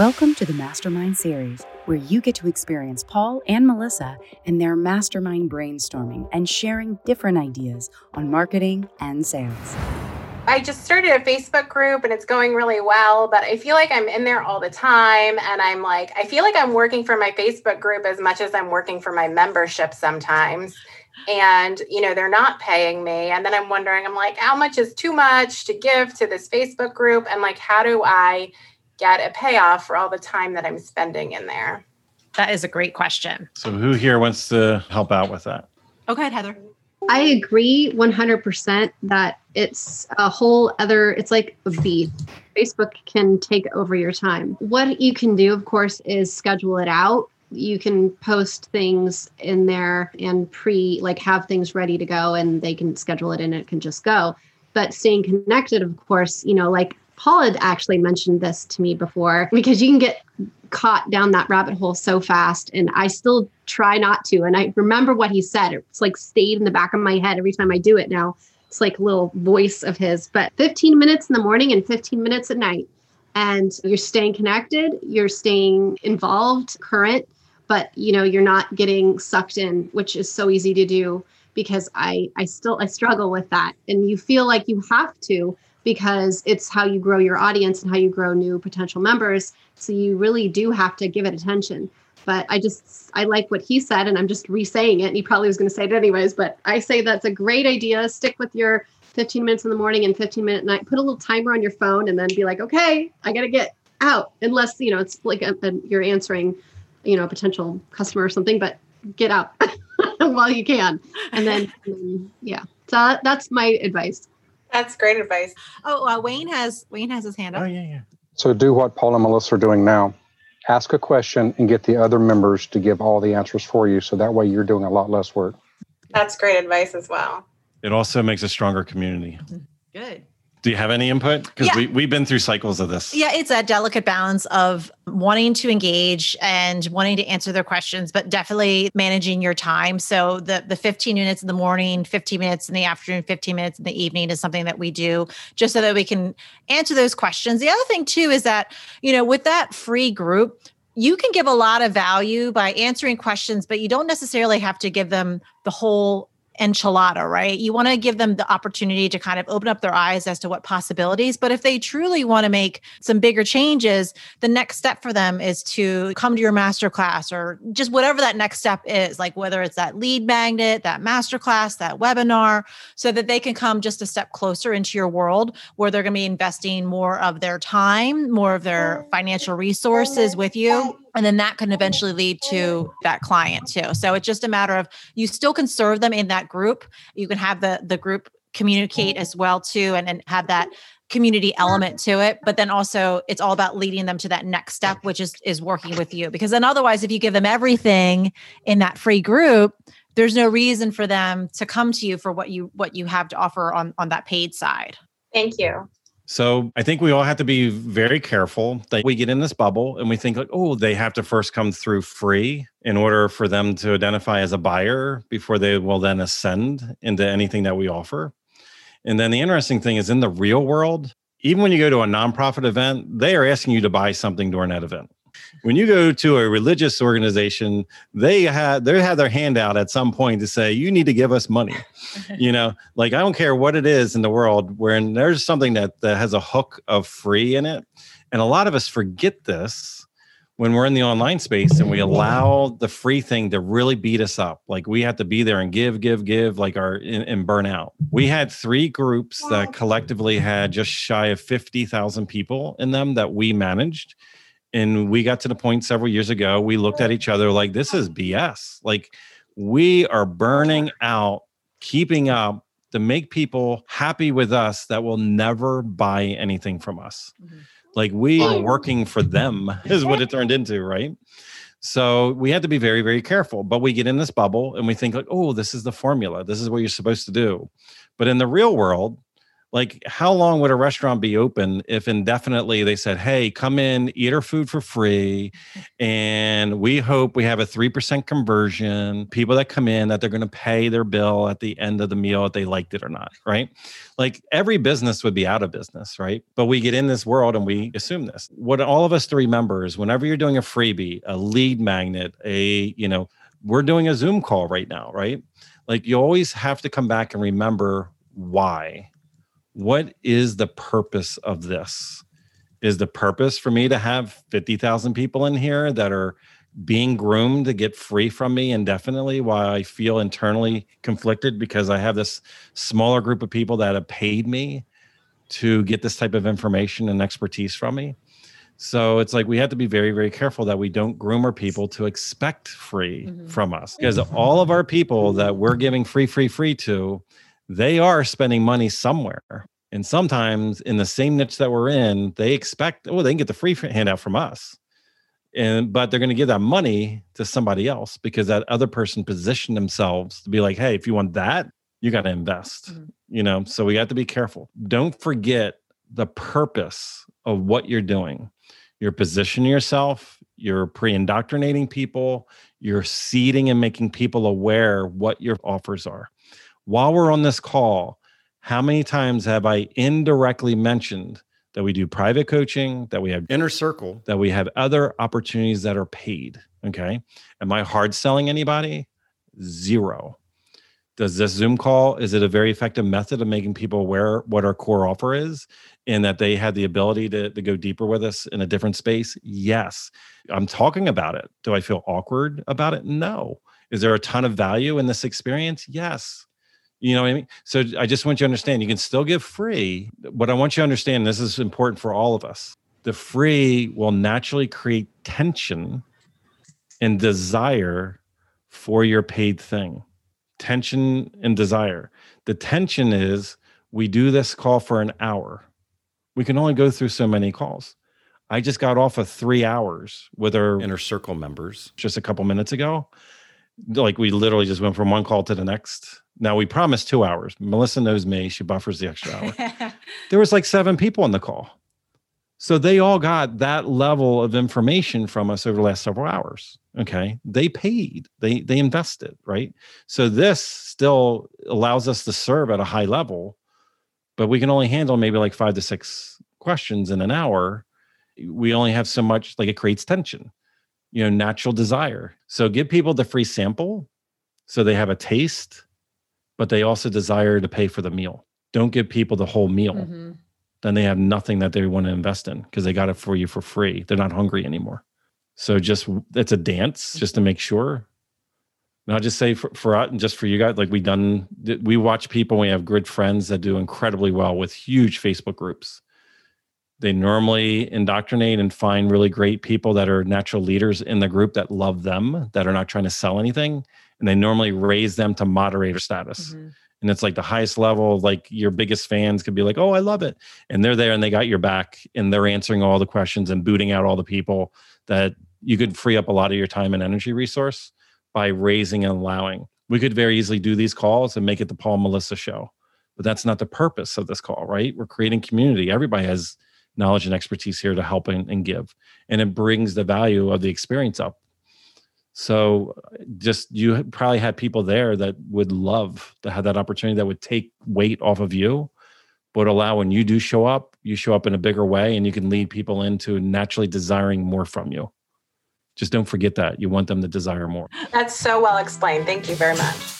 Welcome to the Mastermind Series, where you get to experience Paul and Melissa and their mastermind brainstorming and sharing different ideas on marketing and sales. I just started a Facebook group and it's going really well, but I feel like I'm in there all the time. And I'm like, I feel like I'm working for my Facebook group as much as I'm working for my membership sometimes. And, you know, they're not paying me. And then I'm wondering, I'm like, how much is too much to give to this Facebook group? And like, how do I get a payoff for all the time that I'm spending in there? That is a great question. So, who here wants to help out with that? Oh, go ahead, Heather. I agree 100% that it's a whole other, it's like a beat. Facebook can take over your time. What you can do, of course, is schedule it out. You can post things in there and pre, like have things ready to go and they can schedule it and it can just go. But staying connected, of course, you know, like Paul had actually mentioned this to me before because you can get caught down that rabbit hole so fast and I still try not to and I remember what he said. It's like stayed in the back of my head every time I do it now. It's like a little voice of his but 15 minutes in the morning and 15 minutes at night. And you're staying connected you're staying involved current but you know you're not getting sucked in which is so easy to do because I I still I struggle with that. And you feel like you have to because it's how you grow your audience and how you grow new potential members. So you really do have to give it attention. But I just, I like what he said, and I'm just re saying it. And he probably was going to say it anyways, but I say that's a great idea. Stick with your 15 minutes in the morning and 15 minute night. Put a little timer on your phone and then be like, okay, I got to get out. Unless, you know, it's like a, a, you're answering, you know, a potential customer or something, but get out while you can. And then, yeah. So uh, that's my advice. That's great advice. Oh, uh, Wayne has Wayne has his hand up. Oh, yeah, yeah. So do what Paul and Melissa are doing now. Ask a question and get the other members to give all the answers for you. So that way you're doing a lot less work. That's great advice as well. It also makes a stronger community. Good. Do you have any input? Because Yeah. we, we've been through cycles of this. Yeah, it's a delicate balance of wanting to engage and wanting to answer their questions, but definitely managing your time. So the the 15 minutes in the morning, 15 minutes in the afternoon, 15 minutes in the evening is something that we do just so that we can answer those questions. The other thing too is that, you know, with that free group, you can give a lot of value by answering questions, but you don't necessarily have to give them the whole enchilada, right? You want to give them the opportunity to kind of open up their eyes as to what possibilities. But if they truly want to make some bigger changes, the next step for them is to come to your masterclass or just whatever that next step is, like whether it's that lead magnet, that masterclass, that webinar, so that they can come just a step closer into your world where they're going to be investing more of their time, more of their financial resources with you. And then that can eventually lead to that client too. So it's just a matter of you still can serve them in that group. You can have the the group communicate as well too and, and have that community element to it but then also it's all about leading them to that next step which is is working with you because then otherwise if you give them everything in that free group there's no reason for them to come to you for what you what you have to offer on on that paid side Thank you. So I think we all have to be very careful that we get in this bubble and we think like, oh, they have to first come through free in order for them to identify as a buyer before they will then ascend into anything that we offer. And then the interesting thing is in the real world, even when you go to a nonprofit event, they are asking you to buy something during that event. When you go to a religious organization, they have they have their hand out at some point to say, you need to give us money. you know, like I don't care what it is in the world, when there's something that, that has a hook of free in it. And a lot of us forget this when we're in the online space and we allow the free thing to really beat us up. Like we have to be there and give, give, give, like our and, and burn out. We had three groups that collectively had just shy of 50,000 people in them that we managed. And we got to the point several years ago, we looked at each other like, this is BS. Like we are burning out, keeping up to make people happy with us that will never buy anything from us. Mm-hmm. Like we are working for them, is what it turned into, right? So we had to be very, very careful. But we get in this bubble and we think like, oh, this is the formula. This is what you're supposed to do. But in the real world, like how long would a restaurant be open if indefinitely they said hey come in eat our food for free and we hope we have a 3% conversion people that come in that they're going to pay their bill at the end of the meal if they liked it or not right? Like every business would be out of business right? But we get in this world and we assume this. What all of us to remember is whenever you're doing a freebie a lead magnet a you know we're doing a zoom call right now right? Like you always have to come back and remember why what is the purpose of this? Is the purpose for me to have 50,000 people in here that are being groomed to get free from me indefinitely while I feel internally conflicted because I have this smaller group of people that have paid me to get this type of information and expertise from me? So it's like we have to be very, very careful that we don't groom our people to expect free mm-hmm. from us because all of our people that we're giving free, free, free to they are spending money somewhere. And sometimes in the same niche that we're in, they expect, oh, they can get the free handout from us. And but they're going to give that money to somebody else because that other person positioned themselves to be like, hey, if you want that, you got to invest. Mm-hmm. You know, so we got to be careful. Don't forget the purpose of what you're doing. You're positioning yourself, you're pre-indoctrinating people, you're seeding and making people aware what your offers are while we're on this call, how many times have I indirectly mentioned that we do private coaching, that we have inner circle, that we have other opportunities that are paid? Okay. Am I hard selling anybody? Zero. Does this Zoom call, is it a very effective method of making people aware what our core offer is and that they had the ability to, to go deeper with us in a different space? Yes. I'm talking about it. Do I feel awkward about it? No. Is there a ton of value in this experience? Yes. You know what I mean? So I just want you to understand you can still give free. What I want you to understand, this is important for all of us. The free will naturally create tension and desire for your paid thing. Tension and desire. The tension is we do this call for an hour. We can only go through so many calls. I just got off of three hours with our inner circle members just a couple minutes ago. Like we literally just went from one call to the next now we promised two hours. Melissa knows me; she buffers the extra hour. there was like seven people on the call, so they all got that level of information from us over the last several hours. Okay, they paid, they they invested, right? So this still allows us to serve at a high level, but we can only handle maybe like five to six questions in an hour. We only have so much. Like it creates tension, you know, natural desire. So give people the free sample, so they have a taste but they also desire to pay for the meal. Don't give people the whole meal. Mm-hmm. Then they have nothing that they want to invest in because they got it for you for free. They're not hungry anymore. So just it's a dance just to make sure. And I'll just say for, for us and just for you guys, like we done, we watch people. We have good friends that do incredibly well with huge Facebook groups. They normally indoctrinate and find really great people that are natural leaders in the group that love them, that are not trying to sell anything and they normally raise them to moderator status. Mm-hmm. And it's like the highest level, like your biggest fans could be like, oh, I love it. And they're there and they got your back and they're answering all the questions and booting out all the people that you could free up a lot of your time and energy resource by raising and allowing. We could very easily do these calls and make it the Paul Melissa show. But that's not the purpose of this call, right? We're creating community. Everybody has knowledge and expertise here to help and, and give. And it brings the value of the experience up so just you probably had people there that would love to have that opportunity that would take weight off of you, but allow when you do show up, you show up in a bigger way and you can lead people into naturally desiring more from you. Just don't forget that. You want them to desire more. That's so well explained. Thank you very much.